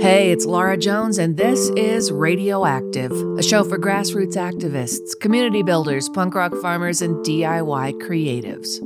Hey, it's Laura Jones, and this is Radioactive, a show for grassroots activists, community builders, punk rock farmers, and DIY creatives.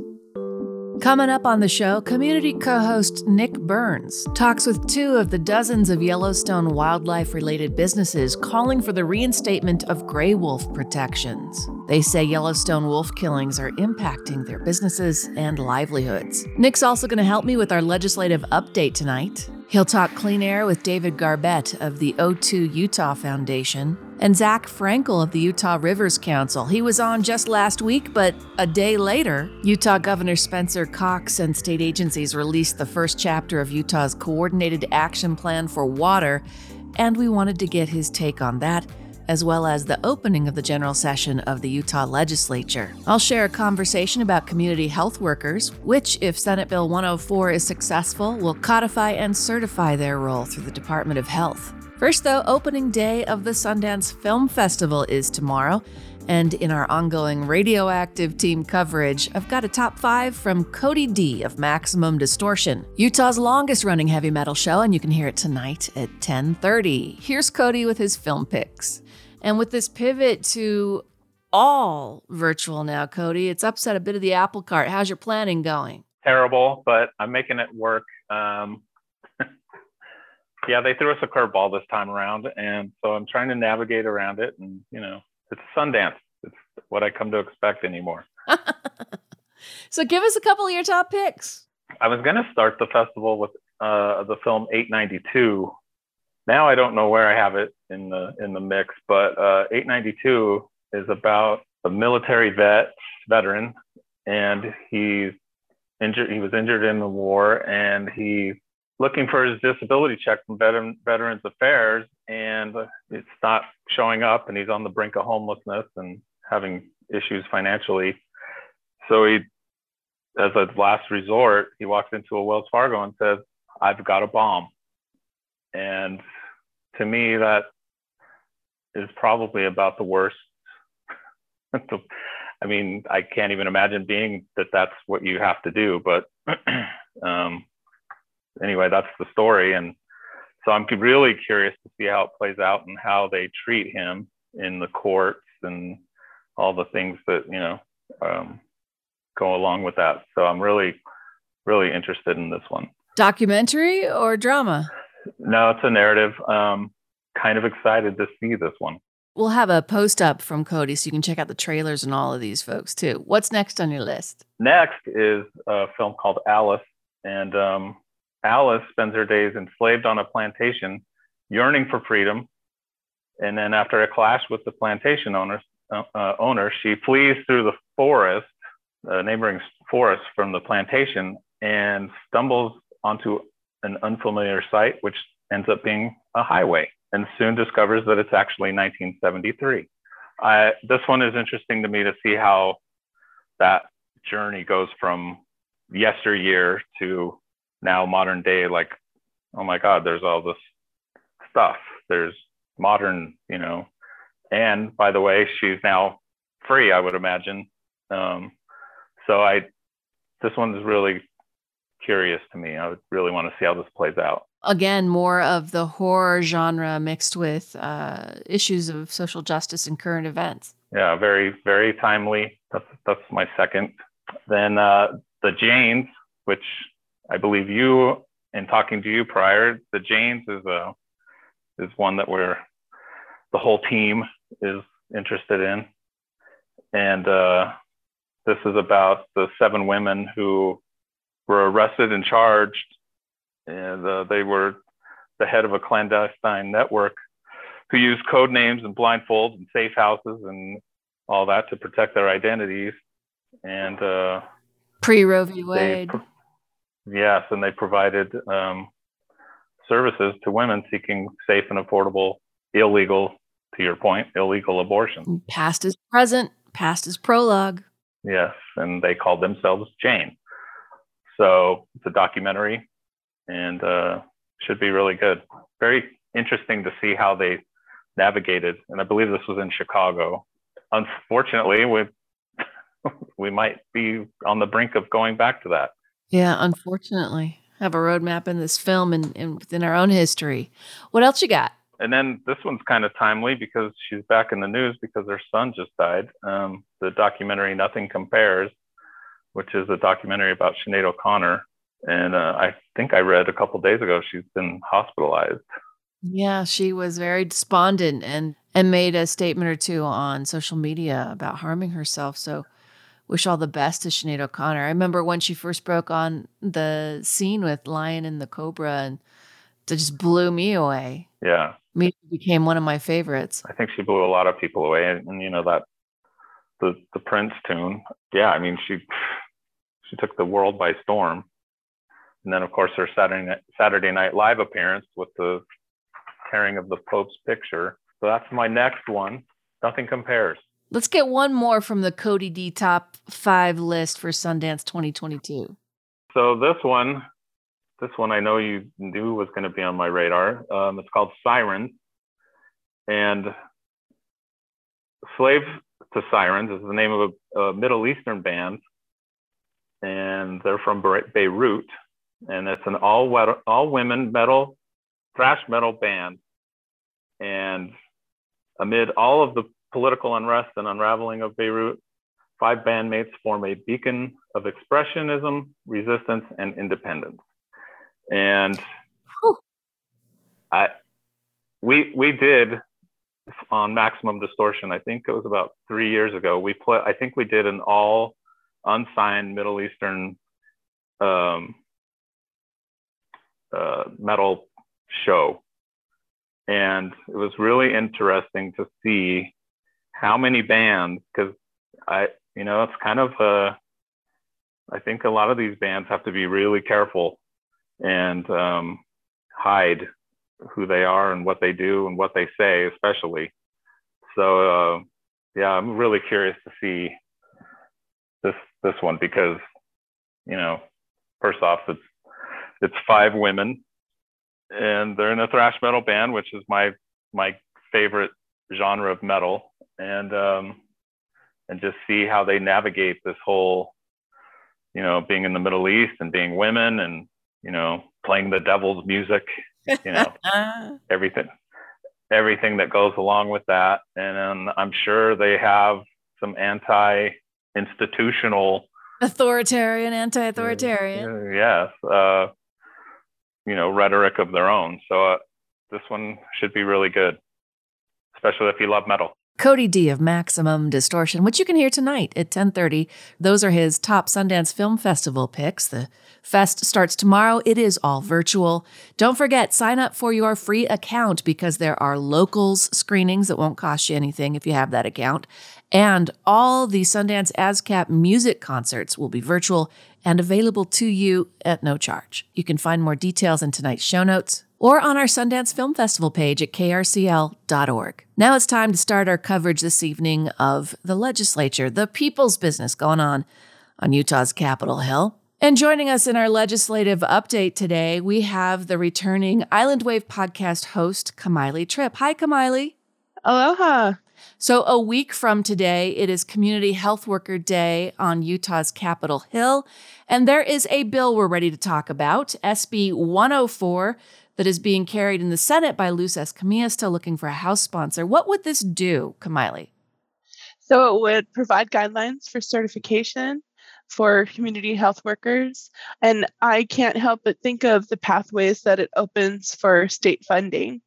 Coming up on the show, community co host Nick Burns talks with two of the dozens of Yellowstone wildlife related businesses calling for the reinstatement of gray wolf protections. They say Yellowstone wolf killings are impacting their businesses and livelihoods. Nick's also going to help me with our legislative update tonight. He'll talk clean air with David Garbett of the O2 Utah Foundation and Zach Frankel of the Utah Rivers Council. He was on just last week, but a day later, Utah Governor Spencer Cox and state agencies released the first chapter of Utah's Coordinated Action Plan for Water, and we wanted to get his take on that as well as the opening of the general session of the Utah legislature. I'll share a conversation about community health workers, which, if Senate Bill 104 is successful, will codify and certify their role through the Department of Health. First, though, opening day of the Sundance Film Festival is tomorrow. And in our ongoing radioactive team coverage, I've got a top five from Cody D of Maximum Distortion, Utah's longest running heavy metal show, and you can hear it tonight at 10:30. Here's Cody with his film picks. And with this pivot to all virtual now, Cody, it's upset a bit of the apple cart. How's your planning going? Terrible, but I'm making it work. Um, yeah, they threw us a curveball this time around, and so I'm trying to navigate around it. And you know, it's Sundance. It's what I come to expect anymore. so, give us a couple of your top picks. I was going to start the festival with uh, the film 892 now I don't know where I have it in the in the mix, but uh, 892 is about a military vet veteran, and he's injured. He was injured in the war, and he's looking for his disability check from Veteran, Veterans Affairs, and it's not showing up, and he's on the brink of homelessness and having issues financially. So he, as a last resort, he walks into a Wells Fargo and says, "I've got a bomb." And to me, that is probably about the worst. I mean, I can't even imagine being that that's what you have to do. But um, anyway, that's the story. And so I'm really curious to see how it plays out and how they treat him in the courts and all the things that, you know, um, go along with that. So I'm really, really interested in this one. Documentary or drama? No, it's a narrative. Um, kind of excited to see this one. We'll have a post up from Cody so you can check out the trailers and all of these folks too. What's next on your list? Next is a film called Alice. And um, Alice spends her days enslaved on a plantation, yearning for freedom. And then, after a clash with the plantation owners, uh, uh, owner, she flees through the forest, uh, neighboring forest from the plantation, and stumbles onto an unfamiliar site, which ends up being a highway, and soon discovers that it's actually 1973. I, this one is interesting to me to see how that journey goes from yesteryear to now modern day. Like, oh my God, there's all this stuff. There's modern, you know. And by the way, she's now free, I would imagine. Um, so I, this one's really curious to me. I would really want to see how this plays out. Again, more of the horror genre mixed with uh, issues of social justice and current events. Yeah, very, very timely. That's that's my second. Then uh, the Janes, which I believe you, in talking to you prior, the Janes is a is one that we're the whole team is interested in, and uh, this is about the seven women who were arrested and charged, and uh, they were the head of a clandestine network who used code names and blindfolds and safe houses and all that to protect their identities. And uh, pre Roe v. Wade. Yes, and they provided um, services to women seeking safe and affordable, illegal, to your point, illegal abortion. Past is present, past is prologue. Yes, and they called themselves Jane. So it's a documentary and uh, should be really good. Very interesting to see how they navigated. And I believe this was in Chicago. Unfortunately, we we might be on the brink of going back to that. Yeah, unfortunately. have a roadmap in this film and, and within our own history. What else you got? And then this one's kind of timely because she's back in the news because her son just died. Um, the documentary Nothing Compares, which is a documentary about Sinead O'Connor. And uh, I think I read a couple days ago she's been hospitalized. Yeah, she was very despondent and and made a statement or two on social media about harming herself. So wish all the best to Sinead O'Connor. I remember when she first broke on the scene with Lion and the Cobra and it just blew me away. Yeah. Me became one of my favorites. I think she blew a lot of people away. And, and you know, that the the Prince tune. Yeah, I mean she she took the world by storm. And then of course her Saturday night, Saturday Night Live appearance with the tearing of the Pope's picture. So that's my next one. Nothing compares. Let's get one more from the Cody D top five list for Sundance 2022. So this one, this one I know you knew was going to be on my radar. Um, it's called Sirens, and Slave to Sirens is the name of a, a Middle Eastern band, and they're from Beirut, and it's an all all women metal thrash metal band. And amid all of the political unrest and unraveling of Beirut, five bandmates form a beacon of expressionism, resistance, and independence. And I, we we did on Maximum Distortion. I think it was about three years ago. We put. I think we did an all unsigned Middle Eastern um, uh, metal show. And it was really interesting to see how many bands, because I, you know, it's kind of a, I think a lot of these bands have to be really careful and um, hide who they are and what they do and what they say, especially. So, uh, yeah, I'm really curious to see this this one because, you know, first off, it's it's five women and they're in a thrash metal band, which is my my favorite genre of metal, and um, and just see how they navigate this whole, you know, being in the Middle East and being women, and you know, playing the devil's music, you know, everything everything that goes along with that, and um, I'm sure they have some anti-institutional authoritarian anti-authoritarian uh, yes uh, you know rhetoric of their own. So uh, this one should be really good, especially if you love metal. Cody D of Maximum Distortion, which you can hear tonight at 10:30. Those are his top Sundance Film Festival picks. The fest starts tomorrow. It is all virtual. Don't forget, sign up for your free account because there are locals screenings that won't cost you anything if you have that account. And all the Sundance ASCAP music concerts will be virtual and available to you at no charge. You can find more details in tonight's show notes or on our Sundance Film Festival page at krcl.org. Now it's time to start our coverage this evening of the legislature, the people's business going on on Utah's Capitol Hill. And joining us in our legislative update today, we have the returning Island Wave podcast host, Kamaile Tripp. Hi, Kamaile. Aloha. So, a week from today, it is Community Health Worker Day on Utah's Capitol Hill. And there is a bill we're ready to talk about, SB 104, that is being carried in the Senate by Luz Escamilla, still looking for a House sponsor. What would this do, Kamaile? So, it would provide guidelines for certification for community health workers. And I can't help but think of the pathways that it opens for state funding.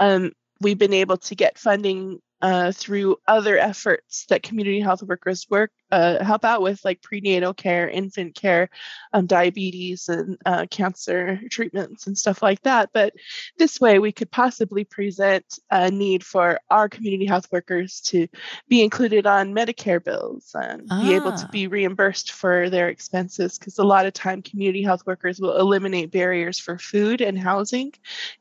Um, we've been able to get funding uh, through other efforts that community health workers work uh, help out with, like prenatal care, infant care, um, diabetes, and uh, cancer treatments and stuff like that. But this way, we could possibly present a need for our community health workers to be included on Medicare bills and ah. be able to ah. be reimbursed for their expenses. Because a lot of time, community health workers will eliminate barriers for food and housing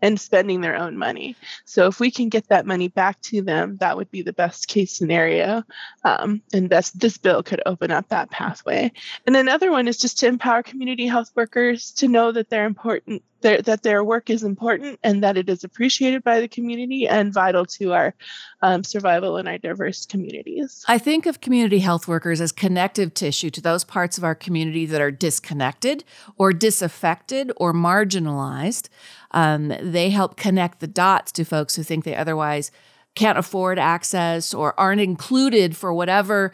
and spending their own money. So if we can get that money back to them, that would be the best case scenario. Um, and that's this bill could open up that pathway. And another one is just to empower community health workers to know that they're important, that their work is important and that it is appreciated by the community and vital to our um, survival in our diverse communities. I think of community health workers as connective tissue to those parts of our community that are disconnected or disaffected or marginalized. Um, they help connect the dots to folks who think they otherwise can't afford access or aren't included for whatever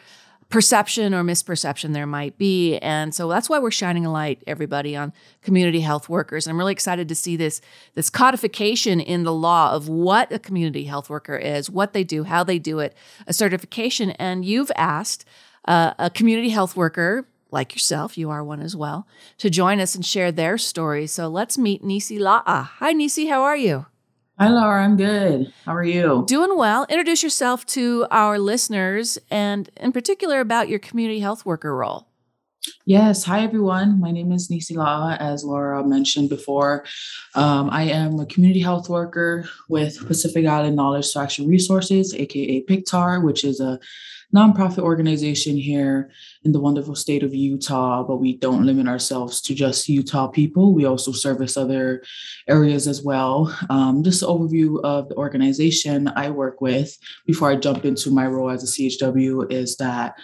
perception or misperception there might be. And so that's why we're shining a light, everybody, on community health workers. I'm really excited to see this, this codification in the law of what a community health worker is, what they do, how they do it, a certification. And you've asked uh, a community health worker like yourself, you are one as well, to join us and share their story. So let's meet Nisi La'a. Hi, Nisi, how are you? Hi, Laura. I'm good. How are you? Doing well. Introduce yourself to our listeners and, in particular, about your community health worker role. Yes. Hi, everyone. My name is Nisi La'a, as Laura mentioned before. Um, I am a community health worker with Pacific Island Knowledge Action Resources, aka PIK2AR, which is a nonprofit organization here in the wonderful state of Utah, but we don't limit ourselves to just Utah people. We also service other areas as well. Um, just an overview of the organization I work with before I jump into my role as a CHW is that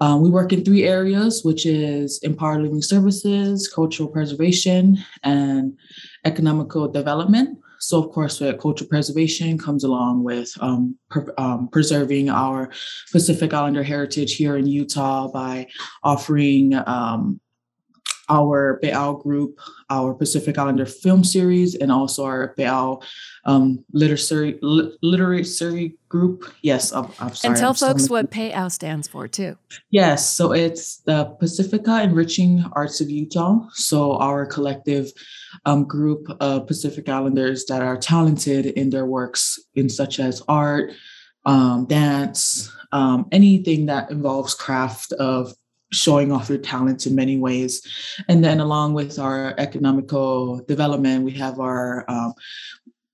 um, we work in three areas, which is empowered living services, cultural preservation, and economical development. So, of course, with cultural preservation comes along with um, per, um, preserving our Pacific Islander heritage here in Utah by offering um, our Be'au group, our Pacific Islander film series, and also our Be'au um, literary literary group. Yes, I'm, I'm sorry. And tell I'm folks what PAO stands for too. Yes, so it's the Pacifica Enriching Arts of Utah. So our collective um, group of Pacific Islanders that are talented in their works in such as art, um, dance, um, anything that involves craft of showing off your talents in many ways. And then along with our economical development, we have our um,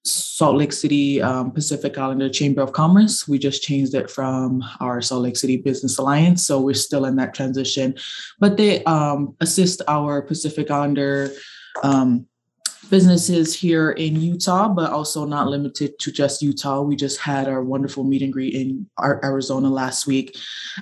Salt Lake City um, Pacific Islander Chamber of Commerce. We just changed it from our Salt Lake City Business Alliance. So we're still in that transition. But they um, assist our Pacific Islander um, businesses here in Utah, but also not limited to just Utah. We just had our wonderful meet and greet in Arizona last week.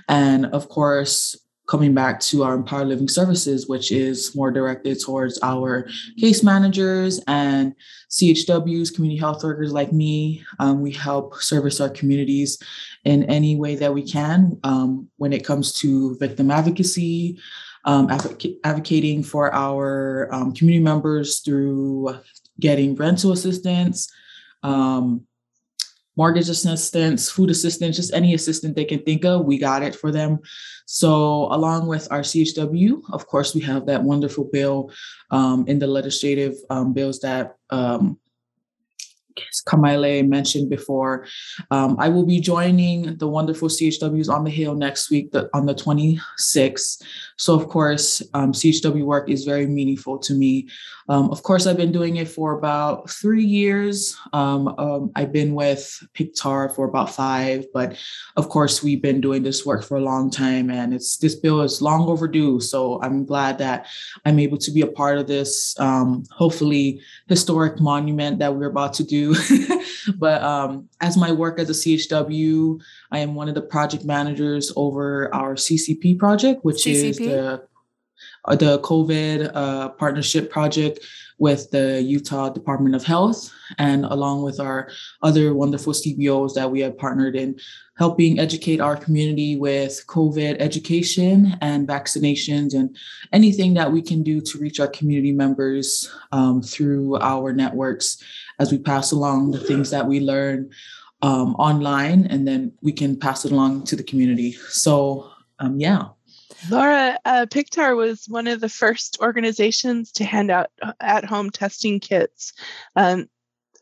And of course, coming back to our Empower Living Services, which is more directed towards our case managers and CHWs, community health workers like me. Um, we help service our communities in any way that we can um, when it comes to victim advocacy, um, advoc- advocating for our um, community members through getting rental assistance, um, mortgage assistance, food assistance, just any assistance they can think of, we got it for them. So, along with our CHW, of course, we have that wonderful bill um, in the legislative um, bills that um, Kamaile mentioned before. Um, I will be joining the wonderful CHWs on the Hill next week the, on the 26th. So, of course, um, CHW work is very meaningful to me. Um, of course, I've been doing it for about three years. Um, um, I've been with PIK2AR for about five, but of course, we've been doing this work for a long time, and it's this bill is long overdue. So, I'm glad that I'm able to be a part of this. Um, hopefully, historic monument that we're about to do. but um, as my work as a CHW, I am one of the project managers over our CCP project, which CCP? is the the COVID uh, partnership project with the Utah Department of Health, and along with our other wonderful CBOs that we have partnered in helping educate our community with COVID education and vaccinations and anything that we can do to reach our community members um, through our networks as we pass along the things that we learn um, online and then we can pass it along to the community. So, um, yeah. Laura, uh, PIK2AR was one of the first organizations to hand out uh, at home testing kits. Um,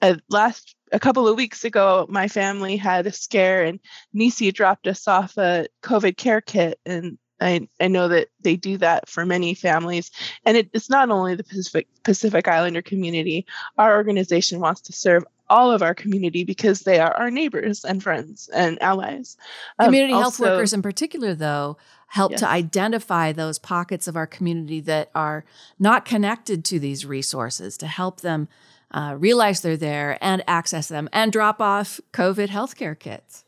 uh, last a couple of weeks ago, my family had a scare, and Nisi dropped us off a COVID care kit. And I, I know that they do that for many families. And it, it's not only the Pacific, Pacific Islander community, our organization wants to serve all of our community because they are our neighbors and friends and allies. Um, community um, health workers, in particular, though, help Yes. to identify those pockets of our community that are not connected to these resources to help them uh, realize they're there and access them and drop off COVID healthcare kits.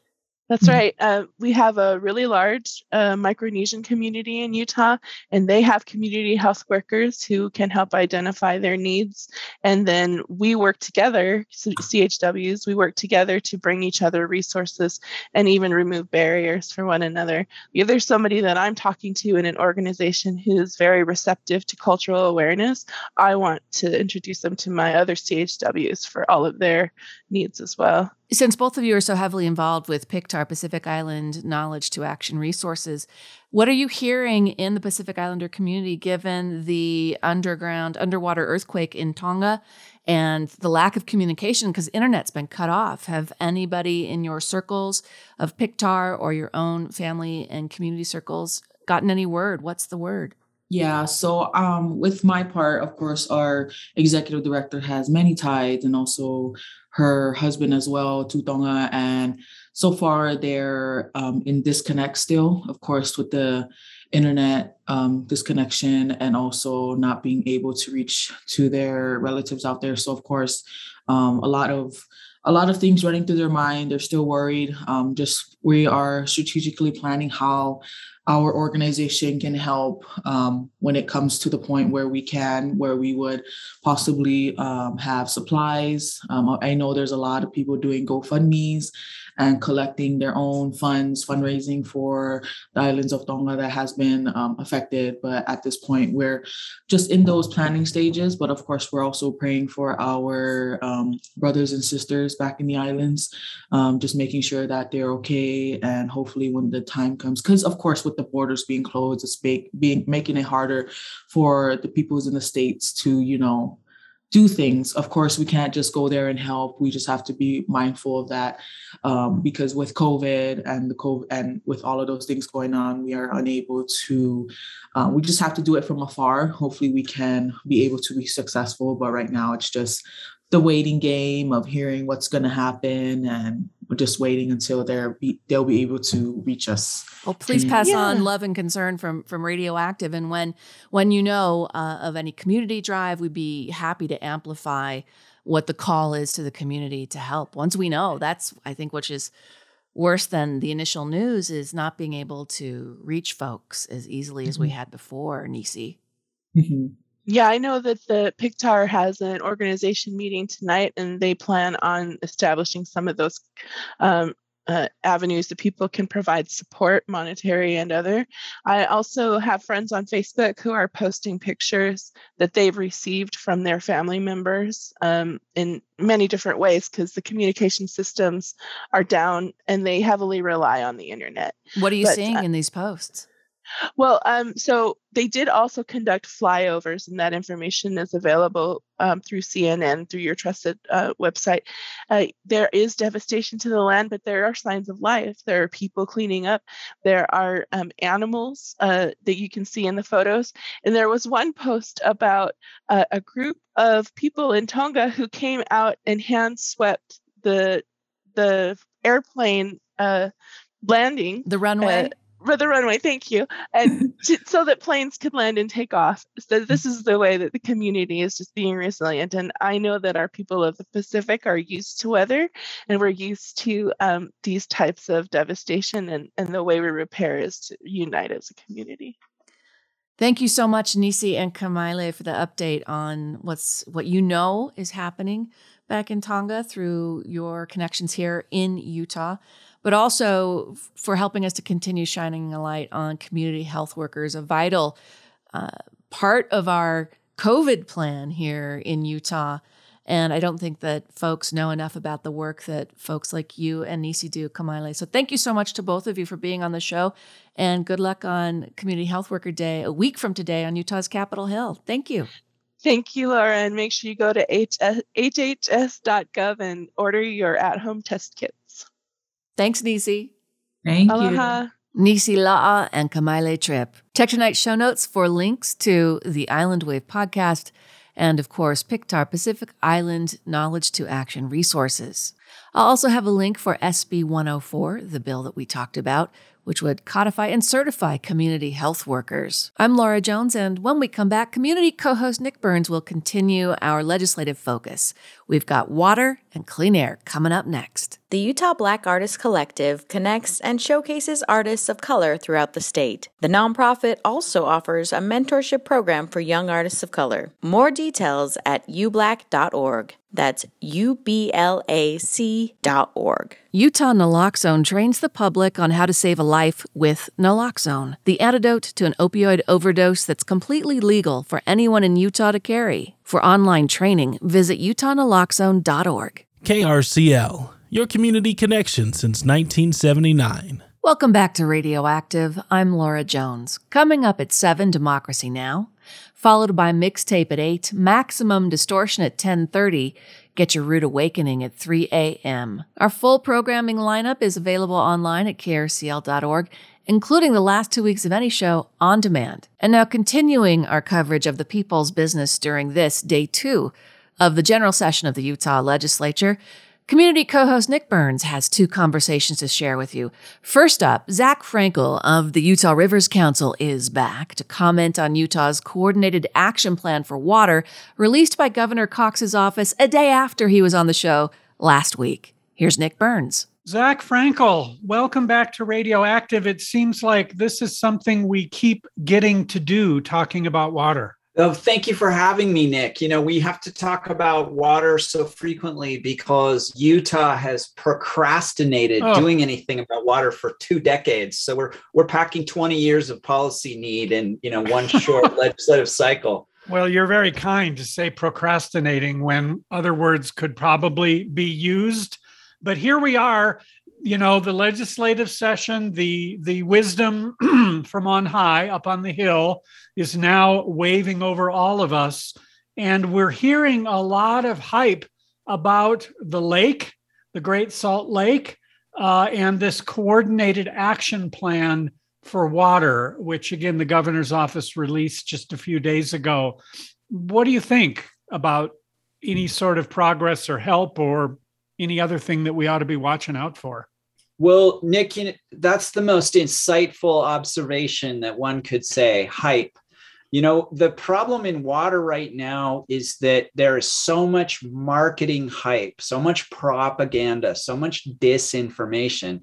That's Mhm. right. Uh, we have a really large uh, Micronesian community in Utah, and they have community health workers who can help identify their needs. And then we work together, CHWs, we work together to bring each other resources and even remove barriers for one another. If there's somebody that I'm talking to in an organization who's very receptive to cultural awareness, I want to introduce them to my other CHWs for all of their needs as well. Since both of you are so heavily involved with PIK2AR, Pacific Island Knowledge to Action Resources, what are you hearing in the Pacific Islander community given the underground, underwater earthquake in Tonga and the lack of communication because internet's been cut off? Have anybody in your circles of PIK2AR or your own family and community circles gotten any word? What's the word? Yeah, so um, with my part, of course, our executive director has many ties and also her husband as well, Tutonga. And so far, they're um, in disconnect still, of course, with the internet um, disconnection and also not being able to reach to their relatives out there. So, of course, um, a lot of a lot of things running through their mind. They're still worried. Um, just we are strategically planning how our organization can help um, when it comes to the point where we can, where we would possibly um, have supplies. Um, I know there's a lot of people doing GoFundMe's and collecting their own funds, fundraising for the islands of Tonga that has been um, affected. But at this point, we're just in those planning stages. But of course, we're also praying for our um, brothers and sisters back in the islands, um, just making sure that they're okay. And hopefully, when the time comes, because of course, with the borders being closed, it's make, being making it harder for the peoples in the states to, you know, do things. Of course, we can't just go there and help. We just have to be mindful of that um, because with COVID and the COVID and with all of those things going on, we are unable to. Uh, we just have to do it from afar. Hopefully, we can be able to be successful. But right now, it's just the waiting game of hearing what's going to happen and we're just waiting until they're be, they'll be able to reach us. Well, please Mm. pass Yeah. on love and concern from from Radioactive, and when when you know uh, of any community drive, we'd be happy to amplify what the call is to the community to help. Once we know, that's I think which is worse than the initial news is not being able to reach folks as easily as we Mhm. had before. Nisi, Mhm. Yeah, I know that the PIK2AR has an organization meeting tonight, and they plan on establishing some of those um, uh, avenues that people can provide support, monetary and other. I also have friends on Facebook who are posting pictures that they've received from their family members um, in many different ways because the communication systems are down and they heavily rely on the internet. what are you But, seeing uh, in these posts? Well, um, so they did also conduct flyovers, and that information is available um, through CNN, through your trusted uh, website. Uh, there is devastation to the land, but there are signs of life. There are people cleaning up. There are um, animals uh, that you can see in the photos. And there was one post about uh, a group of people in Tonga who came out and hand swept the the airplane uh, landing The runway. For the runway thank you. And to, so that planes could land and take off. So this is the way that the community is just being resilient. And i know that our people of the pacific are used to weather and we're used to um, these types of devastation and, and the way we repair is to unite as a community. Thank you so much, Nisi and Kamaile, for the update on what's what you know is happening back in Tonga through your connections here in Utah, but also for helping us to continue shining a light on community health workers, a vital uh, part of our COVID plan here in Utah. And I don't think that folks know enough about the work that folks like you and Nisi do, Kamaile. So thank you so much to both of you for being on the show. And good luck on Community Health Worker Day a week from today on Utah's Capitol Hill. Thank you. thank you laura and make sure you go to hhs.gov and order your at-home test kits Thanks, Nisi. Thank you. aloha Nisi La'a and Kamaile Tripp. Check tonight's show notes for links to the Island Wave podcast and, of course, PIK2AR Pacific Island Knowledge to Action resources. I'll also have a link for SB 104, the bill that we talked about, which would codify and certify community health workers. I'm Laura Jones, and when we come back, community co host Nick Burns will continue our legislative focus. We've got water and clean air coming up next. The Utah Black Artists Collective connects and showcases artists of color throughout the state. The nonprofit also offers a mentorship program for young artists of color. More details at ublack.org. That's ublac.org. Utah Naloxone trains the public on how to save a life with naloxone, the antidote to an opioid overdose that's completely legal for anyone in Utah to carry. For online training, visit utahnaloxone.org. KRCL, your community connection since 1979. Welcome back to Radioactive. I'm Laura Jones. Coming up at 7 Democracy Now! Followed by mixtape at 8, maximum distortion at 10:30, get your rude awakening at 3 a.m. Our full programming lineup is available online at krcl.org, including the last 2 weeks of any show on demand. And now continuing our coverage of the people's business during this day 2 of the general session of the Utah legislature, Community co host Nick Burns has two conversations to share with you. First up, Zach Frankel of the Utah Rivers Council is back to comment on Utah's Coordinated Action Plan for Water, released by Governor Cox's office a day after he was on the show last week. Here's Nick Burns. Zach Frankel, welcome back to Radioactive. It seems like this is something we keep getting to do, talking about water. Oh, thank you for having me, Nick. You know, we have to talk about water so frequently because Utah has procrastinated oh. doing anything about water for two decades. So we're we're packing 20 years of policy need in, you know, one short legislative cycle. Well, you're very kind to say procrastinating when other words could probably be used. But here we are, you know, the legislative session, the the wisdom from on high up on the hill is now waving over all of us. And we're hearing a lot of hype about the lake, the Great Salt Lake, uh, and this coordinated action plan for water, which again, the governor's office released just a few days ago. What do you think about any sort of progress or help or any other thing that we ought to be watching out for? Well, Nick, you know, that's the most insightful observation that one could say hype. You know, the problem in water right now is that there is so much marketing hype, so much propaganda, so much disinformation.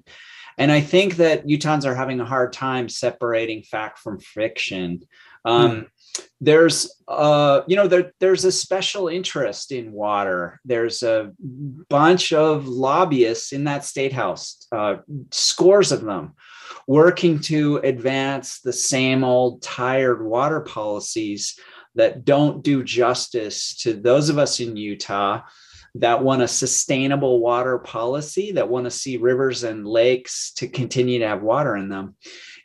And I think that Utahns are having a hard time separating fact from fiction. Um, mm. There's, uh, you know, there, there's a special interest in water. There's a bunch of lobbyists in that state house, uh, scores of them, working to advance the same old tired water policies that don't do justice to those of us in Utah that want a sustainable water policy, that want to see rivers and lakes to continue to have water in them.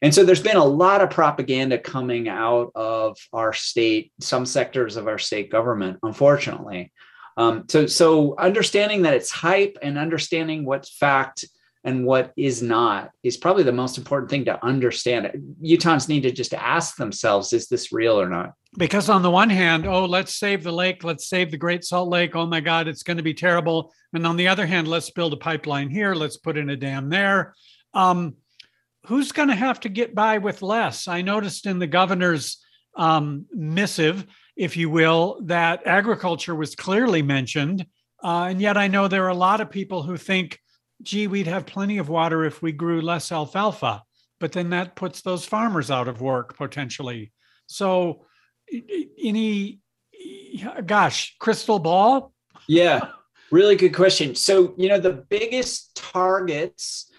And so there's been a lot of propaganda coming out of our state, some sectors of our state government, unfortunately. Um, so, so understanding that it's hype and understanding what's fact and what is not is probably the most important thing to understand. Utahns need to just ask themselves, is this real or not? Because on the one hand, oh, let's save the lake, let's save the Great Salt Lake. Oh my God, it's going to be terrible. And on the other hand, let's build a pipeline here, let's put in a dam there. Um, who's going to have to get by with less? I noticed in the governor's um, missive, if you will, that agriculture was clearly mentioned. Uh, and yet I know there are a lot of people who think gee, we'd have plenty of water if we grew less alfalfa, but then that puts those farmers out of work potentially. So, any, gosh, crystal ball? Yeah, really good question. So, you know, the biggest targets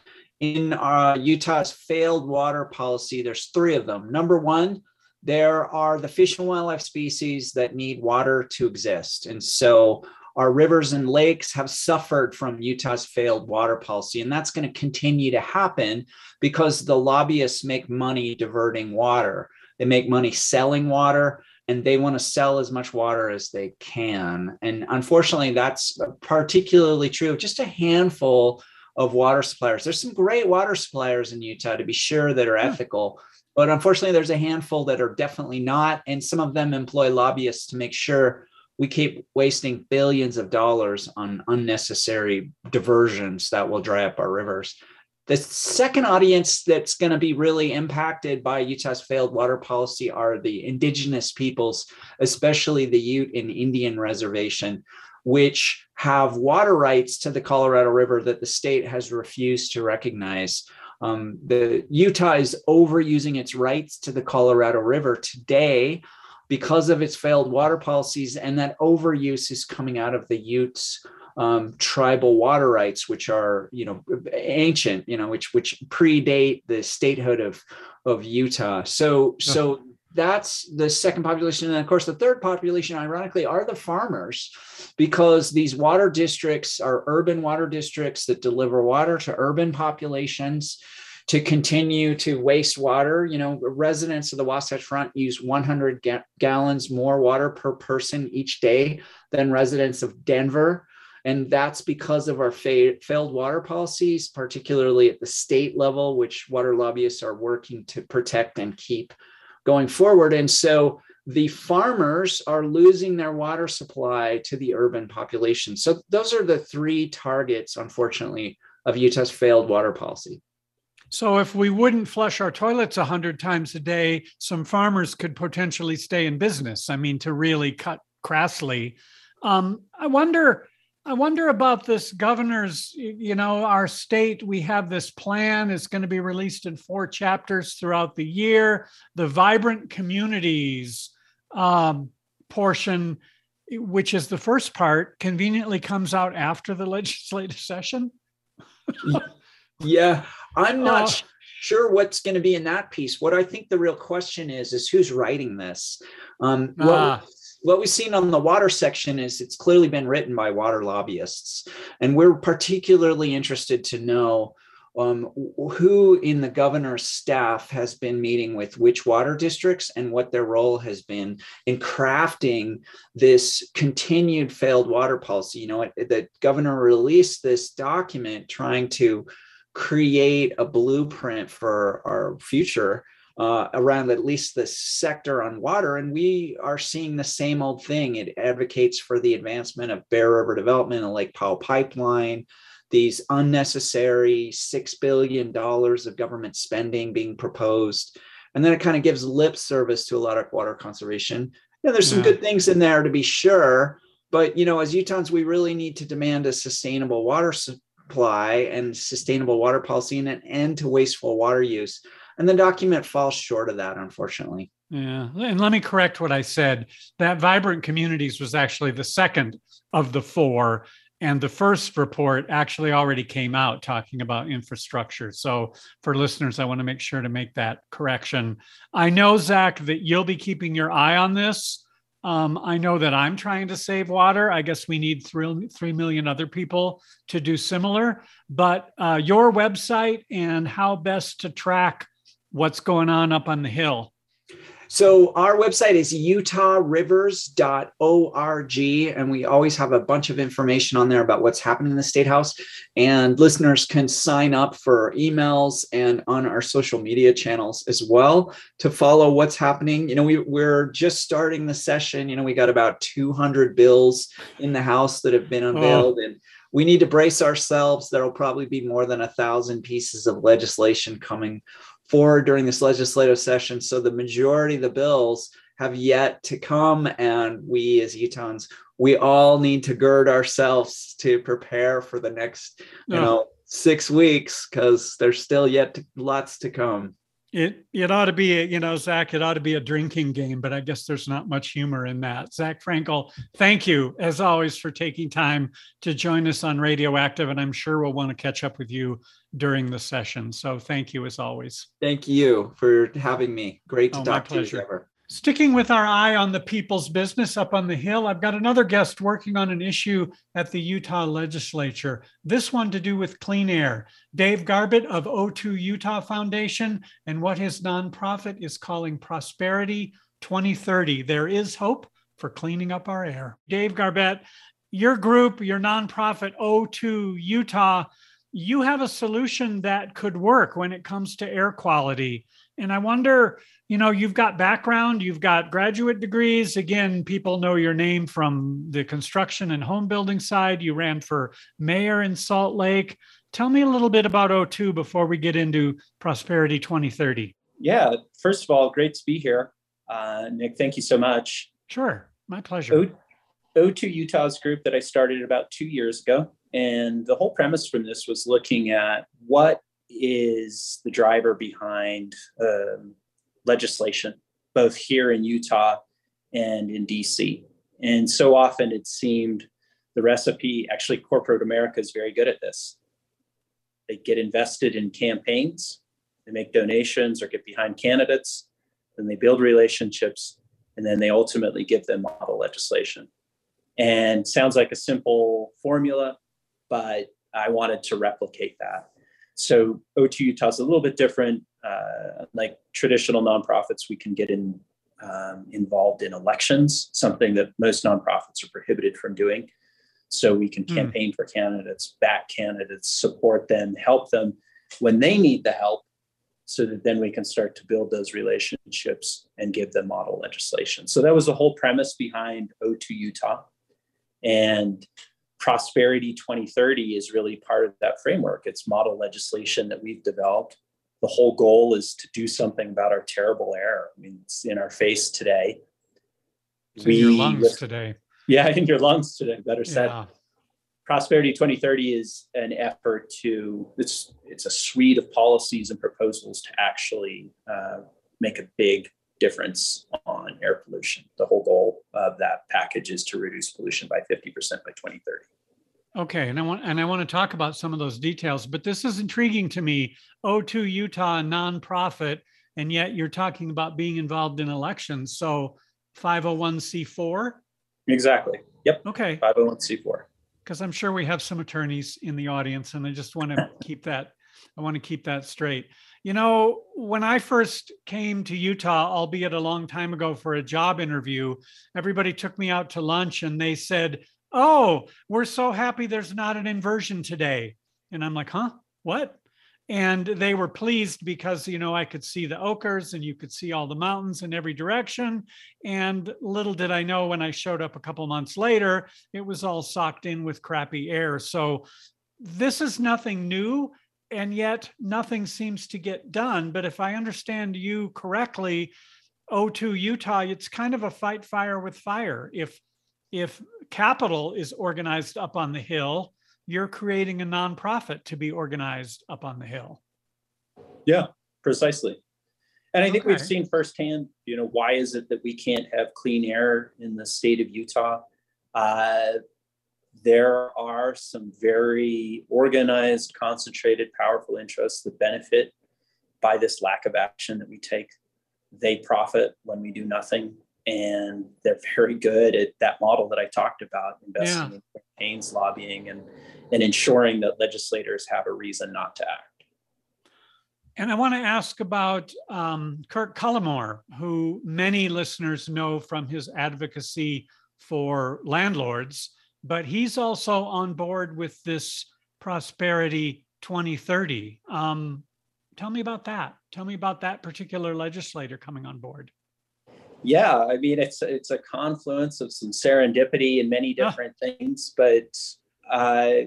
in uh, Utah's failed water policy, there's three of them. Number one, there are the fish and wildlife species that need water to exist. And so our rivers and lakes have suffered from Utah's failed water policy. And that's going to continue to happen because the lobbyists make money diverting water. They make money selling water and they want to sell as much water as they can. And unfortunately, that's particularly true of just a handful of water suppliers. There's some great water suppliers in Utah, to be sure, that are hmm. ethical. But unfortunately, there's a handful that are definitely not. And some of them employ lobbyists to make sure we keep wasting billions of dollars on unnecessary diversions that will dry up our rivers. The second audience that's going to be really impacted by Utah's failed water policy are the indigenous peoples, especially the Ute and Indian reservation, which have water rights to the Colorado River that the state has refused to recognize. Um, the Utah is overusing its rights to the Colorado River today because of its failed water policies, and that overuse is coming out of the Utes um, tribal water rights, which are you know ancient, you know, which which predate the statehood of of Utah. So so that's the second population, and of course the third population, ironically, are the farmers, because these water districts are urban water districts that deliver water to urban populations to continue to waste water. You know, residents of the Wasatch Front use 100 ga- gallons more water per person each day than residents of Denver. And that's because of our fa- failed water policies, particularly at the state level, which water lobbyists are working to protect and keep going forward. And so the farmers are losing their water supply to the urban population. So those are the three targets, unfortunately, of Utah's failed water policy. So if we wouldn't flush our toilets 100 times a day, some farmers could potentially stay in business. I mean, to really cut crassly. Um, I wonder I wonder about this governor's, you know, our state, we have this plan. It's going to be released in four chapters throughout the year. The vibrant communities um, portion, which is the first part, conveniently comes out after the legislative session. yeah, I'm not uh, sure what's going to be in that piece. What I think the real question is, is who's writing this? Um, what, uh, what we've seen on the water section is it's clearly been written by water lobbyists. And we're particularly interested to know um, who in the governor's staff has been meeting with which water districts and what their role has been in crafting this continued failed water policy. You know, the governor released this document trying to create a blueprint for our future uh, around at least the sector on water. And we are seeing the same old thing. It advocates for the advancement of Bear River development and Lake Powell pipeline, these unnecessary $6 billion of government spending being proposed. And then it kind of gives lip service to a lot of water conservation. Yeah, there's some yeah. good things in there to be sure. But, you know, as Utahns, we really need to demand a sustainable water supply and sustainable water policy and an end to wasteful water use. And the document falls short of that, unfortunately. Yeah. And let me correct what I said. That Vibrant Communities was actually the second of the four. And the first report actually already came out talking about infrastructure. So, for listeners, I want to make sure to make that correction. I know, Zach, that you'll be keeping your eye on this. Um, I know that I'm trying to save water. I guess we need three, 3 million other people to do similar. But uh, your website and how best to track what's going on up on the hill? So our website is utahrivers.org, and we always have a bunch of information on there about what's happening in the state house. And listeners can sign up for emails and on our social media channels as well to follow what's happening. You know, we, we're just starting the session. You know, we got about 200 bills in the house that have been oh. unveiled, oh. and we need to brace ourselves. There will probably be more than a thousand pieces of legislation coming forward during this legislative session. So the majority of the bills have yet to come. And we as Utahns, we all need to gird ourselves to prepare for the next, you know, six weeks because there's still yet to, lots to come. It it ought to be, a, you know, Zach, it ought to be a drinking game, but I guess there's not much humor in that. Zach Frankel, thank you as always for taking time to join us on Radioactive, and I'm sure we'll want to catch up with you during the session. So thank you as always. Thank you for having me. Great to oh, talk to you, Trevor. Sticking with our eye on the people's business up on the Hill, I've got another guest working on an issue at the Utah legislature. This one to do with clean air. Dave Garbett of O2 Utah Foundation and what his nonprofit is calling Prosperity 2030. There is hope for cleaning up our air. Dave Garbett, your group, your nonprofit O2 Utah, you have a solution that could work when it comes to air quality. And I wonder you know, you've got background, you've got graduate degrees. Again, people know your name from the construction and home building side. You ran for mayor in Salt Lake. Tell me a little bit about O2 before we get into Prosperity 2030. Yeah, first of all, great to be here. Uh, Nick, thank you so much. Sure, my pleasure. O, 2 Utah's group that I started about two years ago. And the whole premise from this was looking at what is the driver behind um, legislation, both here in Utah and in DC. And so often it seemed the recipe, actually, corporate America is very good at this. They get invested in campaigns, they make donations or get behind candidates, then they build relationships, and then they ultimately give them model legislation. And sounds like a simple formula, but I wanted to replicate that. So O2 Utah is a little bit different. Uh, like traditional nonprofits, we can get in um, involved in elections, something that most nonprofits are prohibited from doing. So we can hmm. campaign mm. for candidates, back candidates, support them, help them when they need the help, so that then we can start to build those relationships and give them model legislation. So that was the whole premise behind O2 Utah. And Prosperity 2030 is really part of that framework. It's model legislation that we've developed. The whole goal is to do something about our terrible air. I mean, it's in our face today. It's we, in your lungs today. Yeah, in your lungs today. Better said. Yeah. Prosperity 2030 is an effort to it's it's a suite of policies and proposals to actually uh, make a big difference on air pollution. The whole goal of that package is to reduce pollution by 50% by 2030. Okay, and I want and I want to talk about some of those details, but this is intriguing to me. O2 Utah nonprofit, and yet you're talking about being involved in elections. So 501c4? Exactly. Yep. Okay. 501c4. Because I'm sure we have some attorneys in the audience, and I just want to keep that I want to keep that straight. You know, when I first came to Utah, albeit a long time ago for a job interview, everybody took me out to lunch and they said, Oh, we're so happy there's not an inversion today. And I'm like, Huh? What? And they were pleased because, you know, I could see the Oquirrhs and you could see all the mountains in every direction. And little did I know when I showed up a couple months later, it was all socked in with crappy air. So this is nothing new and yet nothing seems to get done. But if I understand you correctly, O2 Utah, it's kind of a fight fire with fire. If if capital is organized up on the hill, you're creating a nonprofit to be organized up on the hill. Yeah, precisely. And I think okay. we've seen firsthand, you know, why is it that we can't have clean air in the state of Utah? Uh, there are some very organized, concentrated, powerful interests that benefit by this lack of action that we take. They profit when we do nothing. And they're very good at that model that I talked about, investing yeah. in campaigns, lobbying, and, and ensuring that legislators have a reason not to act. And I want to ask about um, Kirk Cullimore, who many listeners know from his advocacy for landlords but he's also on board with this Prosperity 2030. Um, tell me about that. Tell me about that particular legislator coming on board. Yeah, I mean it's it's a confluence of some serendipity and many different things, but uh,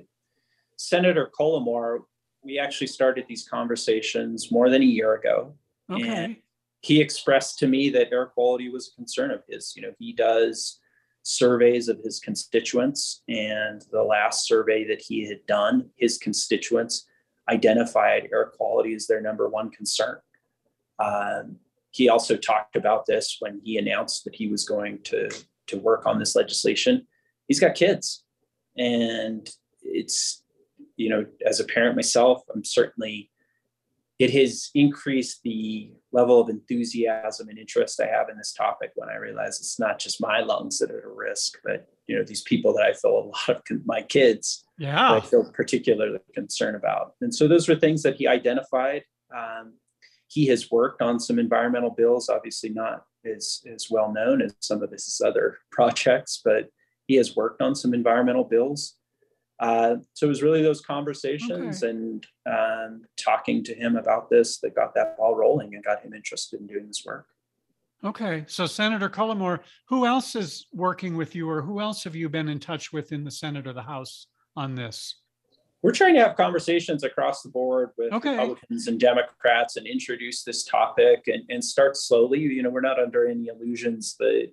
Senator Cullimore, we actually started these conversations more than a year ago, okay. and he expressed to me that air quality was a concern of his. You know, he does surveys of his constituents. And the last survey that he had done, his constituents identified air quality as their number one concern. Um, he also talked about this when he announced that he was going to, to work on this legislation. He's got kids. And it's, you know, as a parent myself, I'm certainly, it has increased the level of enthusiasm and interest I have in this topic when I realize it's not just my lungs that are at risk, but you know these people that I feel a lot of my kids yeah I feel particularly concerned about. And so those were things that he identified. Um, he has worked on some environmental bills, obviously not as as well known as some of his other projects, but he has worked on some environmental bills. Uh, so it was really those conversations okay. and um, talking to him about this that got that ball rolling and got him interested in doing this work. Okay, so Senator Cullimore, who else is working with you, or who else have you been in touch with in the Senate or the House on this? We're trying to have conversations across the board with okay. Republicans and Democrats and introduce this topic and, and start slowly. You know, we're not under any illusions that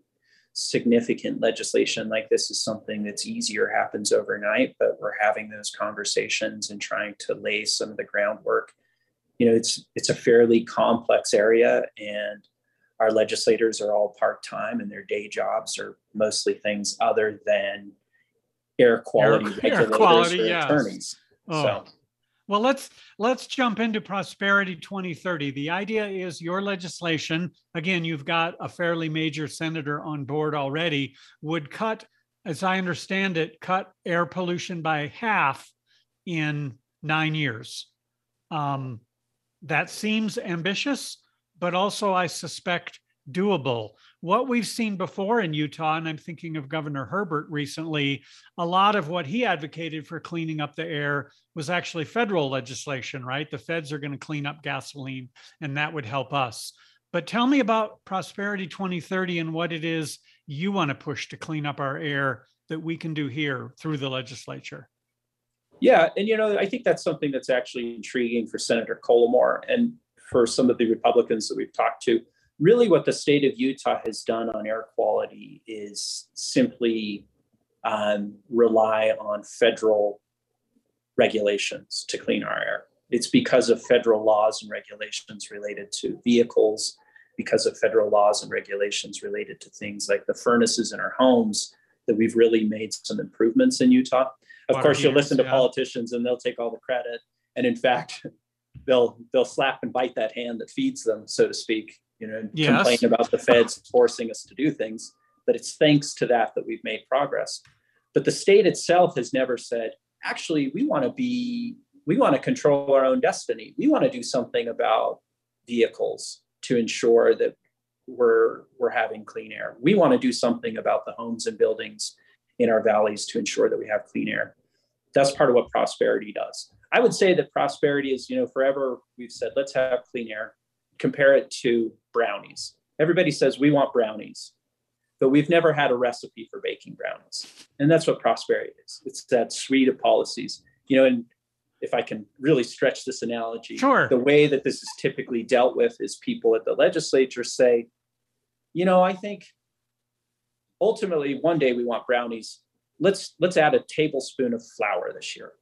significant legislation like this is something that's easier happens overnight, but we're having those conversations and trying to lay some of the groundwork. You know, it's it's a fairly complex area and our legislators are all part-time and their day jobs are mostly things other than air quality air, regulators air quality, or yes. attorneys. Oh. So well, let's let's jump into prosperity 2030. The idea is your legislation, again, you've got a fairly major senator on board already, would cut, as I understand it, cut air pollution by half in nine years. Um, that seems ambitious, but also I suspect doable. What we've seen before in Utah, and I'm thinking of Governor Herbert recently, a lot of what he advocated for cleaning up the air was actually federal legislation, right? The feds are going to clean up gasoline, and that would help us. But tell me about Prosperity 2030 and what it is you want to push to clean up our air that we can do here through the legislature. Yeah, and you know, I think that's something that's actually intriguing for Senator Cullimore and for some of the Republicans that we've talked to really what the state of Utah has done on air quality is simply um, rely on federal regulations to clean our air. It's because of federal laws and regulations related to vehicles, because of federal laws and regulations related to things like the furnaces in our homes that we've really made some improvements in Utah. Of Water course, you'll listen to yeah. politicians and they'll take all the credit. And in fact, they'll they'll slap and bite that hand that feeds them, so to speak you know, yes. complain about the feds forcing us to do things. But it's thanks to that that we've made progress. But the state itself has never said, actually, we want to be, we want to control our own destiny. We want to do something about vehicles to ensure that we're we're having clean air. We want to do something about the homes and buildings in our valleys to ensure that we have clean air. That's part of what prosperity does. I would say that prosperity is, you know, forever we've said, let's have clean air compare it to brownies. Everybody says we want brownies, but we've never had a recipe for baking brownies. And that's what prosperity is. It's that suite of policies. You know, and if I can really stretch this analogy, sure. the way that this is typically dealt with is people at the legislature say, you know, I think ultimately one day we want brownies. Let's let's add a tablespoon of flour this year.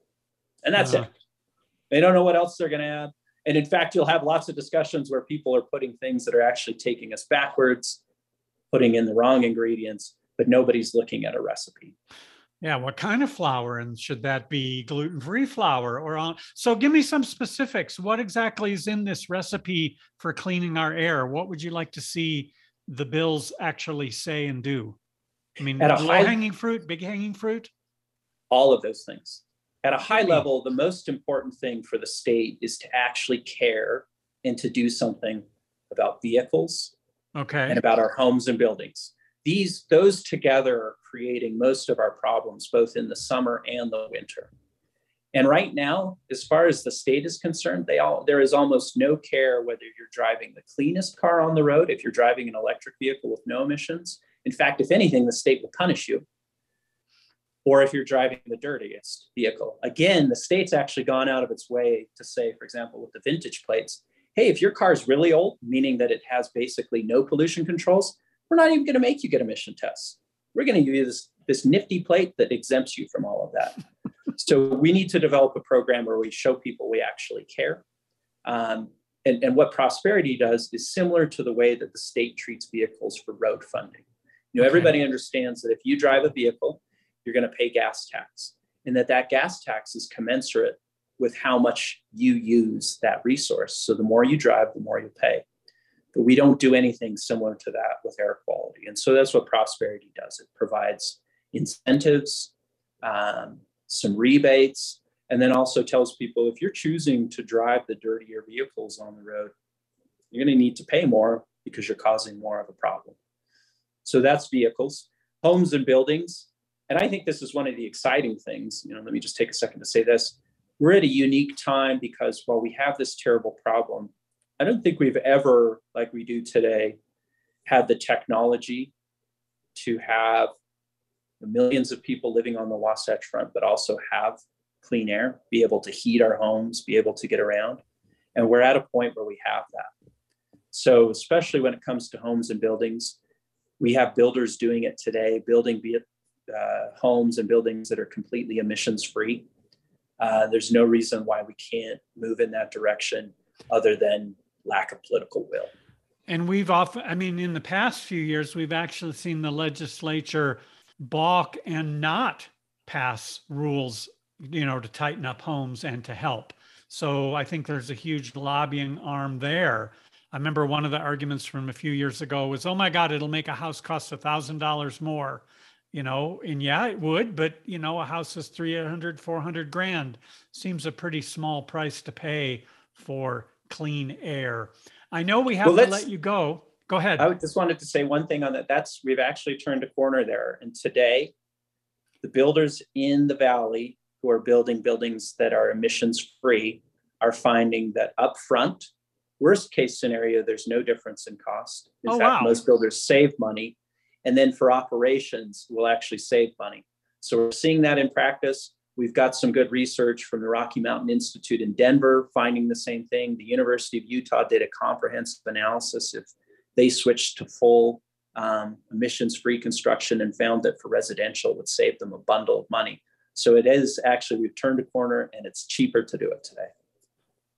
And that's uh-huh. it. They don't know what else they're going to add. And in fact, you'll have lots of discussions where people are putting things that are actually taking us backwards, putting in the wrong ingredients, but nobody's looking at a recipe. Yeah, what kind of flour and should that be gluten-free flour or on? So give me some specifics. What exactly is in this recipe for cleaning our air? What would you like to see the bills actually say and do? I mean, low high, hanging fruit, big hanging fruit? All of those things. At a high hmm. level, the most important thing for the state is to actually care and to do something about vehicles okay. and about our homes and buildings. These those together are creating most of our problems both in the summer and the winter. And right now, as far as the state is concerned, they all there is almost no care whether you're driving the cleanest car on the road, if you're driving an electric vehicle with no emissions. In fact, if anything, the state will punish you or if you're driving the dirtiest vehicle. Again, the state's actually gone out of its way to say, for example, with the vintage plates, hey, if your car is really old, meaning that it has basically no pollution controls, we're not even going to make you get emission tests. We're going to use this, this nifty plate that exempts you from all of that. so we need to develop a program where we show people we actually care. Um, and, and what prosperity does is similar to the way that the state treats vehicles for road funding. You know, everybody understands that if you drive a vehicle you're going to pay gas tax. And that that gas tax is commensurate with how much you use that resource. So the more you drive the more you pay. But we don't do anything similar to that with air quality. And so that's what prosperity does. It provides incentives um, some rebates and then also tells people if you're choosing to drive the dirtier vehicles on the road you're going to need to pay more because you're causing more of a problem. So that's vehicles. Homes and buildings And I think this is one of the exciting things. You know, let me just take a second to say this. We're at a unique time because while we have this terrible problem, I don't think we've ever, like we do today, had the technology to have millions of people living on the Wasatch Front, but also have clean air, be able to heat our homes, be able to get around. And we're at a point where we have that. So, especially when it comes to homes and buildings, we have builders doing it today, building uh, homes and buildings that are completely emissions free. Uh, there's no reason why we can't move in that direction other than lack of political will. And we've often, I mean, in the past few years, we've actually seen the legislature balk and not pass rules, you know, to tighten up homes and to help. So I think there's a huge lobbying arm there. I remember one of the arguments from a few years ago was, oh my God, it'll make a house cost a thousand dollars more. You know, and yeah, it would, but you know, a house is 300, 400 grand. Seems a pretty small price to pay for clean air. I know we have well, to let you go. Go ahead. I just wanted to say one thing on that. That's we've actually turned a corner there. And today, the builders in the valley who are building buildings that are emissions free are finding that up front, worst case scenario, there's no difference in cost. In oh, fact, wow. most builders save money. And then for operations, we'll actually save money. So we're seeing that in practice. We've got some good research from the Rocky Mountain Institute in Denver finding the same thing. The University of Utah did a comprehensive analysis if they switched to full um, emissions free construction and found that for residential would save them a bundle of money. So it is actually, we've turned a corner and it's cheaper to do it today.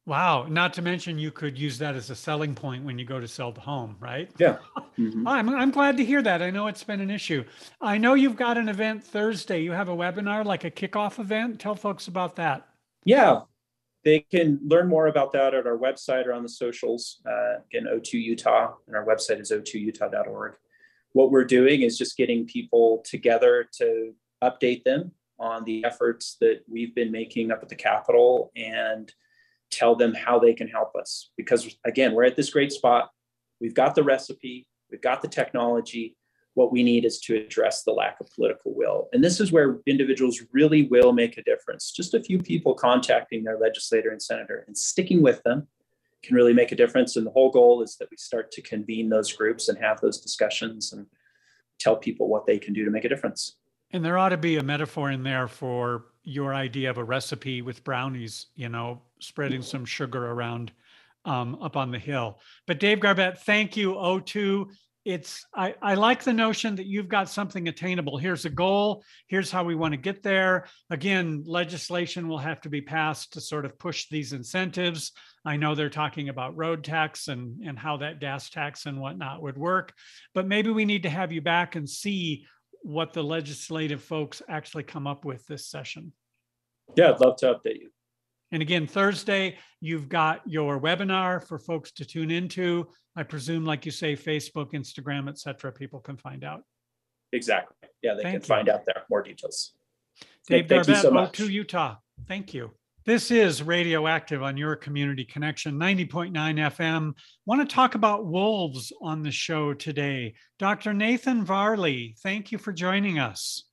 Wow. Not to mention, you could use that as a selling point when you go to sell the home, right? Yeah. Mm-hmm. I'm, I'm glad to hear that. I know it's been an issue. I know you've got an event Thursday. You have a webinar, like a kickoff event. Tell folks about that. Yeah. They can learn more about that at our website or on the socials. Uh, again, O2 Utah, and our website is o2utah.org. What we're doing is just getting people together to update them on the efforts that we've been making up at the Capitol and tell them how they can help us. Because again, we're at this great spot. We've got the recipe, we've got the technology. What we need is to address the lack of political will. And this is where individuals really will make a difference. Just a few people contacting their legislator and senator and sticking with them can really make a difference. And the whole goal is that we start to convene those groups and have those discussions and tell people what they can do to make a difference. And there ought to be a metaphor in there for your idea of a recipe with brownies, you know, spreading some sugar around um, up on the hill. But Dave Garbett, thank you, O2. It's I, I like the notion that you've got something attainable. Here's a goal. Here's how we want to get there. Again, legislation will have to be passed to sort of push these incentives. I know they're talking about road tax and, and how that gas tax and whatnot would work, but maybe we need to have you back and see what the legislative folks actually come up with this session. Yeah, I'd love to update you. And again, Thursday, you've got your webinar for folks to tune into. I presume, like you say, Facebook, Instagram, et cetera, people can find out. Exactly. Yeah, they Thank can you. find out there more details. Dave Thank you Garbett, so much. O2 Utah. Thank you. This is Radioactive on your community connection, 90.9 FM. Want to talk about wolves on the show today. Dr. Nathan Varley, thank you for joining us.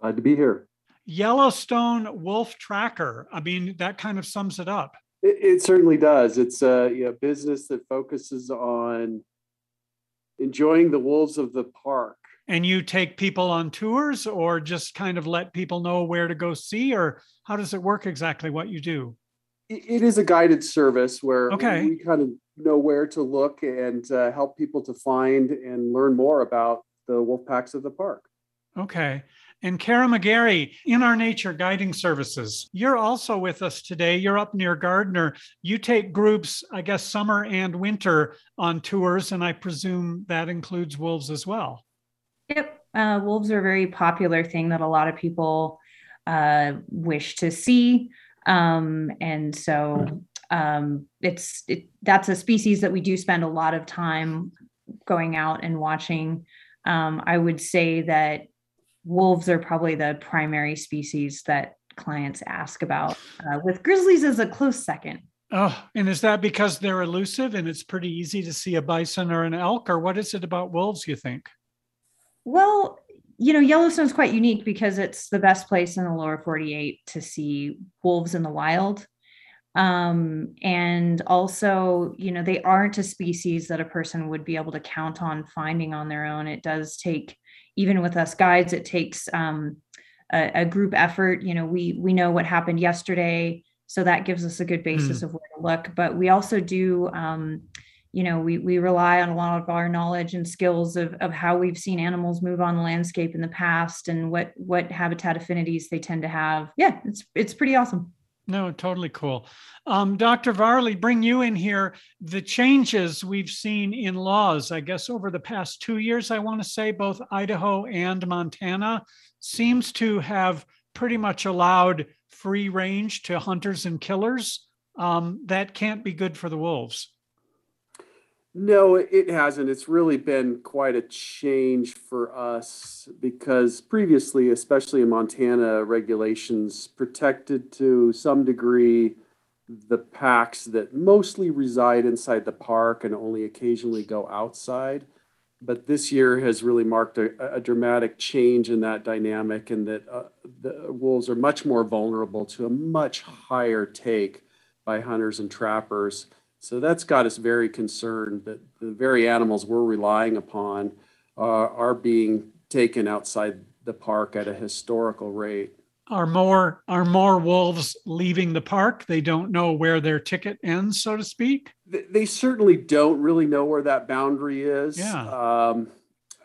Glad to be here. Yellowstone Wolf Tracker. I mean, that kind of sums it up. It, it certainly does. It's a you know, business that focuses on enjoying the wolves of the park. And you take people on tours or just kind of let people know where to go see, or how does it work exactly what you do? It, is a guided service where Okay. we kind of know where to look and uh, help people to find and learn more about the wolf packs of the park. Okay. And Kara McGarry in our nature guiding services. You're also with us today. You're up near Gardiner. You take groups, I guess, summer and winter on tours, and I presume that includes wolves as well. Yep. Uh, wolves are a very popular thing that a lot of people uh, wish to see. Um, and so um, it's it, that's a species that we do spend a lot of time going out and watching. Um, I would say that wolves are probably the primary species that clients ask about, uh, with grizzlies as a close second. Oh, and is that because they're elusive and it's pretty easy to see a bison or an elk, or what is it about wolves you think? Well, you know, Yellowstone is quite unique because it's the best place in the lower 48 to see wolves in the wild. Um, and also, you know, they aren't a species that a person would be able to count on finding on their own. It does take, even with us guides, it takes um, a, a, group effort. You know, we we know what happened yesterday, so that gives us a good basis mm. of where to look. But we also do. Um, you know, we we rely on a lot of our knowledge and skills of of how we've seen animals move on the landscape in the past and what what habitat affinities they tend to have. Yeah, it's it's pretty awesome. No, totally cool. Um, Dr. Varley, bring you in here. The changes we've seen in laws, I guess, over the past two years, I want to say both Idaho and Montana seems to have pretty much allowed free range to hunters and killers. Um, that can't be good for the wolves. No, it hasn't. It's really been quite a change for us because previously, especially in Montana, regulations protected to some degree the packs that mostly reside inside the park and only occasionally go outside. But this year has really marked a, a dramatic change in that dynamic, and that uh, the wolves are much more vulnerable to a much higher take by hunters and trappers so that's got us very concerned that the very animals we're relying upon uh, are being taken outside the park at a historical rate. Are more are more wolves leaving the park? They don't know where their ticket ends, so to speak. They, they certainly don't really know where that boundary is. Yeah. Um,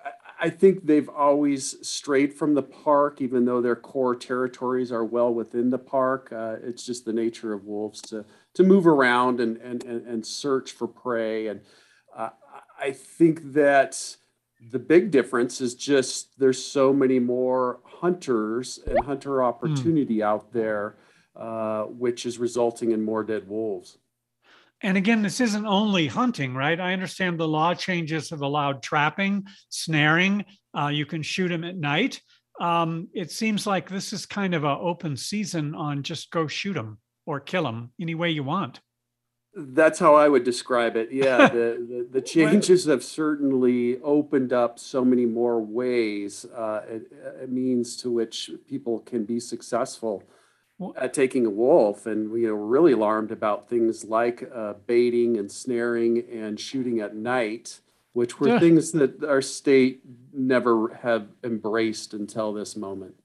I, I think they've always strayed from the park, even though their core territories are well within the park. Uh, it's just the nature of wolves to to move around and and and, and search for prey. And uh, I think that the big difference is just there's so many more hunters and hunter hmm. opportunity mm. out there, uh, which is resulting in more dead wolves. And again, this isn't only hunting, right? I understand the law changes have allowed trapping, snaring. Uh, you can shoot them at night. Um, it seems like this is kind of an open season on just go shoot them or kill them any way you want. That's how I would describe it. Yeah, the, the, the changes have certainly opened up so many more ways, uh, a, a means to which people can be successful at taking a wolf. And you know, we're really alarmed about things like uh, baiting and snaring and shooting at night, which were yeah. things that our state never have embraced until this moment.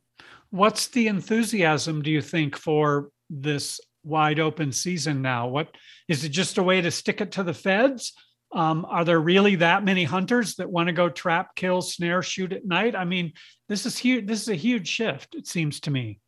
What's the enthusiasm, do you think, for this wide open season now? What is it just a way to stick it to the feds? Um, are there really that many hunters that want to go trap, kill, snare, shoot at night? I mean, this is huge. This is a huge shift. It seems to me.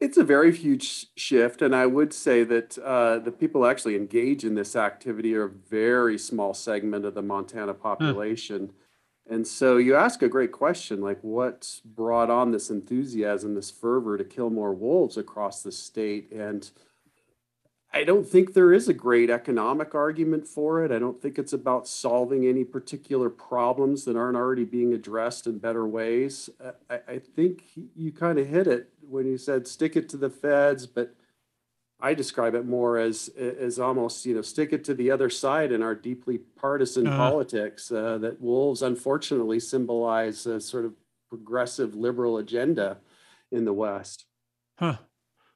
It's a very huge shift, and I would say that uh, the people actually engage in this activity are a very small segment of the Montana population. Huh. And so you ask a great question, like what brought on this enthusiasm, this fervor to kill more wolves across the state? And I don't think there is a great economic argument for it. I don't think it's about solving any particular problems that aren't already being addressed in better ways. I, I think you kind of hit it when you said stick it to the feds, but I describe it more as as almost you know stick it to the other side in our deeply partisan uh politics. Uh, that wolves unfortunately symbolize a sort of progressive liberal agenda in the West. Huh.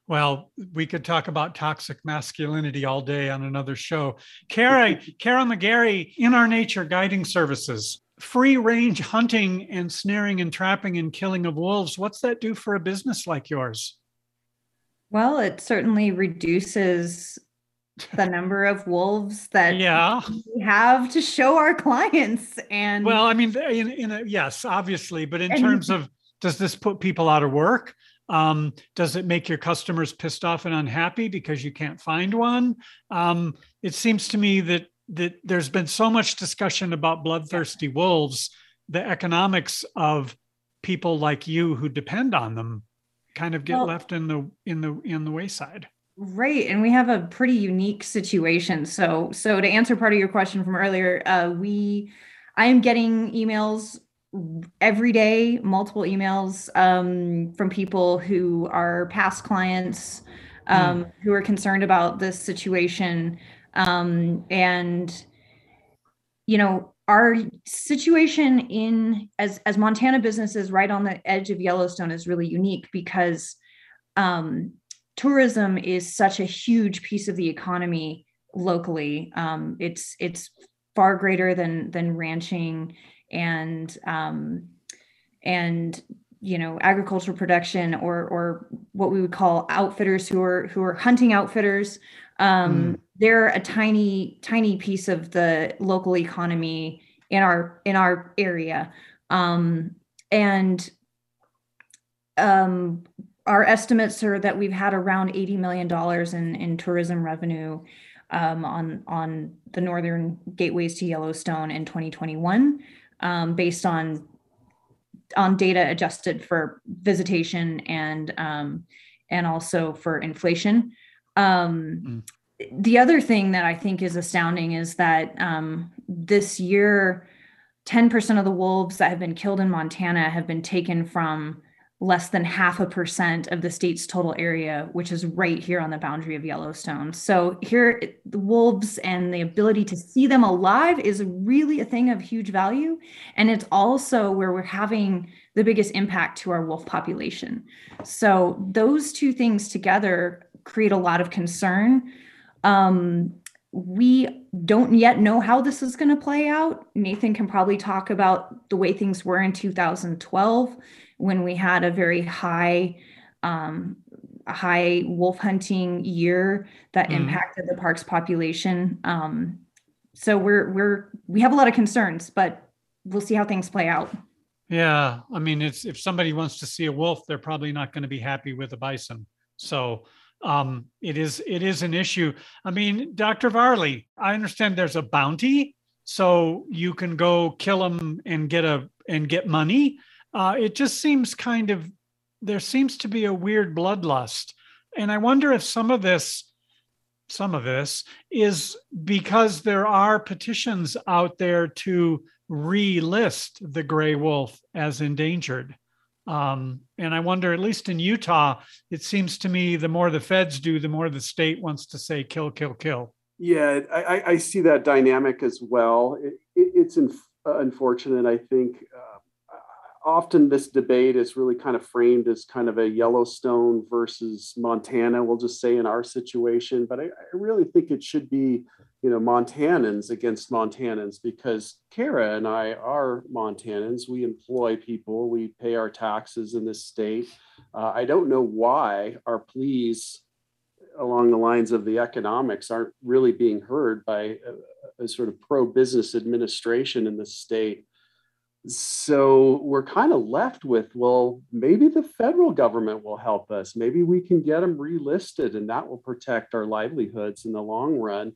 Well, we could talk about toxic masculinity all day on another show. Kara, Kara McGarry, in our nature guiding services, free range hunting and snaring and trapping and killing of wolves. What's that do for a business like yours? Well, it certainly reduces the number of wolves that yeah. we have to show our clients. And well, I mean, in, in a, yes, obviously, but in terms of does this put people out of work? Um, does it make your customers pissed off and unhappy because you can't find one? Um, it seems to me that that there's been so much discussion about bloodthirsty wolves, the economics of people like you who depend on them kind of get well, left in the in the in the wayside. Right, and we have a pretty unique situation. So, so to answer part of your question from earlier, uh, we, I am getting emails every day, multiple emails um, from people who are past clients um, mm. who are concerned about this situation. Um, and, you know, our situation in as as Montana businesses right on the edge of Yellowstone is really unique because um, tourism is such a huge piece of the economy locally. Um, it's it's far greater than than ranching and um, and you know agricultural production or or what we would call outfitters who are who are hunting outfitters um, mm. they're a tiny tiny piece of the local economy in our in our area um, and um, our estimates are that we've had around 80 million dollars in in tourism revenue um, on on the northern gateways to Yellowstone in 2021 um, based on on data adjusted for visitation and um, and also for inflation. Um, mm. The other thing that I think is astounding is that um, this year, 10% of the wolves that have been killed in Montana have been taken from less than half a percent of the state's total area, which is right here on the boundary of Yellowstone. So here, the wolves and the ability to see them alive is really a thing of huge value, and it's also where we're having the biggest impact to our wolf population. So those two things together create a lot of concern. Um, we don't yet know how this is going to play out. Nathan can probably talk about the way things were in 2012 when we had a very high um, high wolf hunting year that mm. impacted the park's population. Um, so we're we're we have a lot of concerns, but we'll see how things play out. Yeah, I mean, it's if somebody wants to see a wolf, they're probably not going to be happy with a bison. So um, it is it is an issue. I mean, Dr. Varley, I understand there's a bounty, so you can go kill them and get a and get money uh, it just seems kind of there seems to be a weird bloodlust. And i wonder if some of this some of this is because there are petitions out there to relist the gray wolf as endangered. Um, and i wonder at least in utah it seems to me the more the feds do the more the state wants to say kill kill kill. Yeah i, I see that dynamic as well. It, it, it's inf- unfortunate i think uh, often this debate is really kind of framed as kind of a Yellowstone versus Montana, we'll just say in our situation. But I, I, really think it should be, you know, Montanans against Montanans because Kara and I are Montanans. We employ people, we pay our taxes in this state. Uh, I don't know why our pleas along the lines of the economics aren't really being heard by a, a sort of pro business administration in the state so we're kind of left with well maybe the federal government will help us maybe we can get them relisted and that will protect our livelihoods in the long run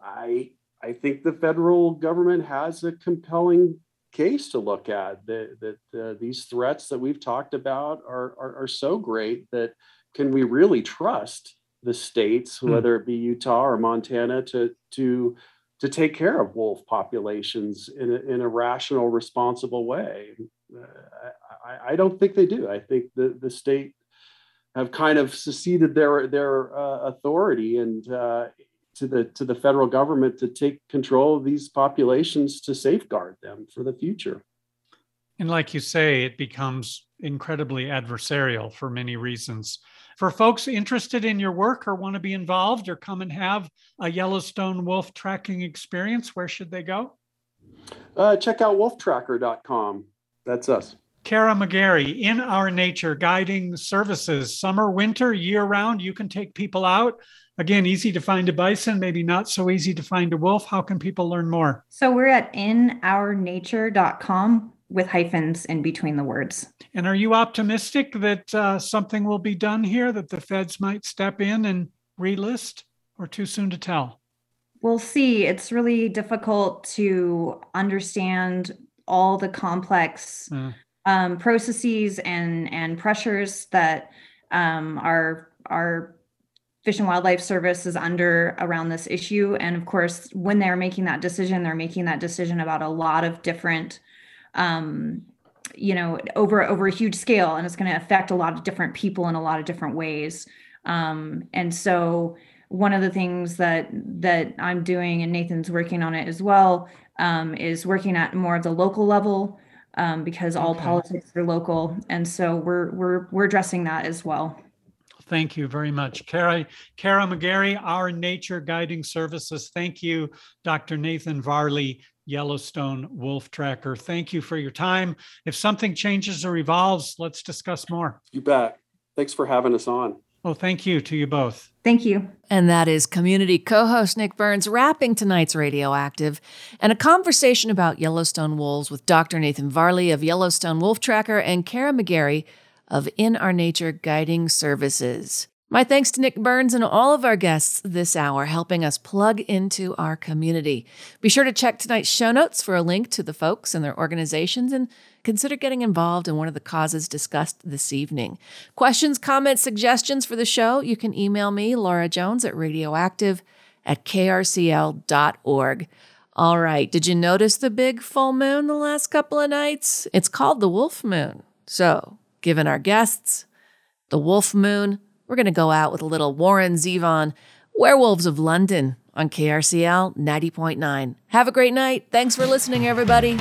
i i think the federal government has a compelling case to look at that, that uh, these threats that we've talked about are, are, are so great that can we really trust the states hmm. whether it be utah or montana to to to take care of wolf populations in a, in a rational, responsible way. Uh, I, I, don't think they do. I think the, the state have kind of seceded their their uh, authority and uh, to the to the federal government to take control of these populations to safeguard them for the future. And like you say, it becomes incredibly adversarial for many reasons. For folks interested in your work or want to be involved or come and have a Yellowstone wolf tracking experience, where should they go? Uh, check out wolftracker.com. That's us. Kara McGarry, in our nature guiding services, summer, winter, year round, you can take people out. Again, easy to find a bison, maybe not so easy to find a wolf. How can people learn more? So we're at inournature.com with hyphens in between the words. And are you optimistic that uh, something will be done here, that the feds might step in and relist, or too soon to tell? We'll see. It's really difficult to understand all the complex uh. um, processes and and pressures that um, our our Fish and Wildlife Service is under around this issue. And of course, when they're making that decision, they're making that decision about a lot of different um, you know over over a huge scale and it's going to affect a lot of different people in a lot of different ways um, and so one of the things that that I'm doing and Nathan's working on it as well um, is working at more of the local level um, because all Okay. politics are local, and so we're we're we're addressing that as well. Thank you very much. Kara, Kara McGarry, our Nature Guiding Services. Thank you, Dr. Nathan Varley, Yellowstone Wolf Tracker. Thank you for your time. If something changes or evolves, let's discuss more. You bet. Thanks for having us on. Well, thank you to you both. Thank you. And that is community co host Nick Burns wrapping tonight's Radioactive and a conversation about Yellowstone wolves with Dr. Nathan Varley of Yellowstone Wolf Tracker and Kara McGarry of In Our Nature Guiding Services. My thanks to Nick Burns and all of our guests this hour helping us plug into our community. Be sure to check tonight's show notes for a link to the folks and their organizations and consider getting involved in one of the causes discussed this evening. Questions, comments, suggestions for the show, you can email me, Laura Jones, at radioactive at krcl.org. All right, did you notice the big full moon the last couple of nights? It's called the Wolf Moon. So, given our guests, the Wolf Moon, we're going to go out with a little Warren Zevon, Werewolves of London on KRCL 90.9. Have a great night. Thanks for listening, everybody.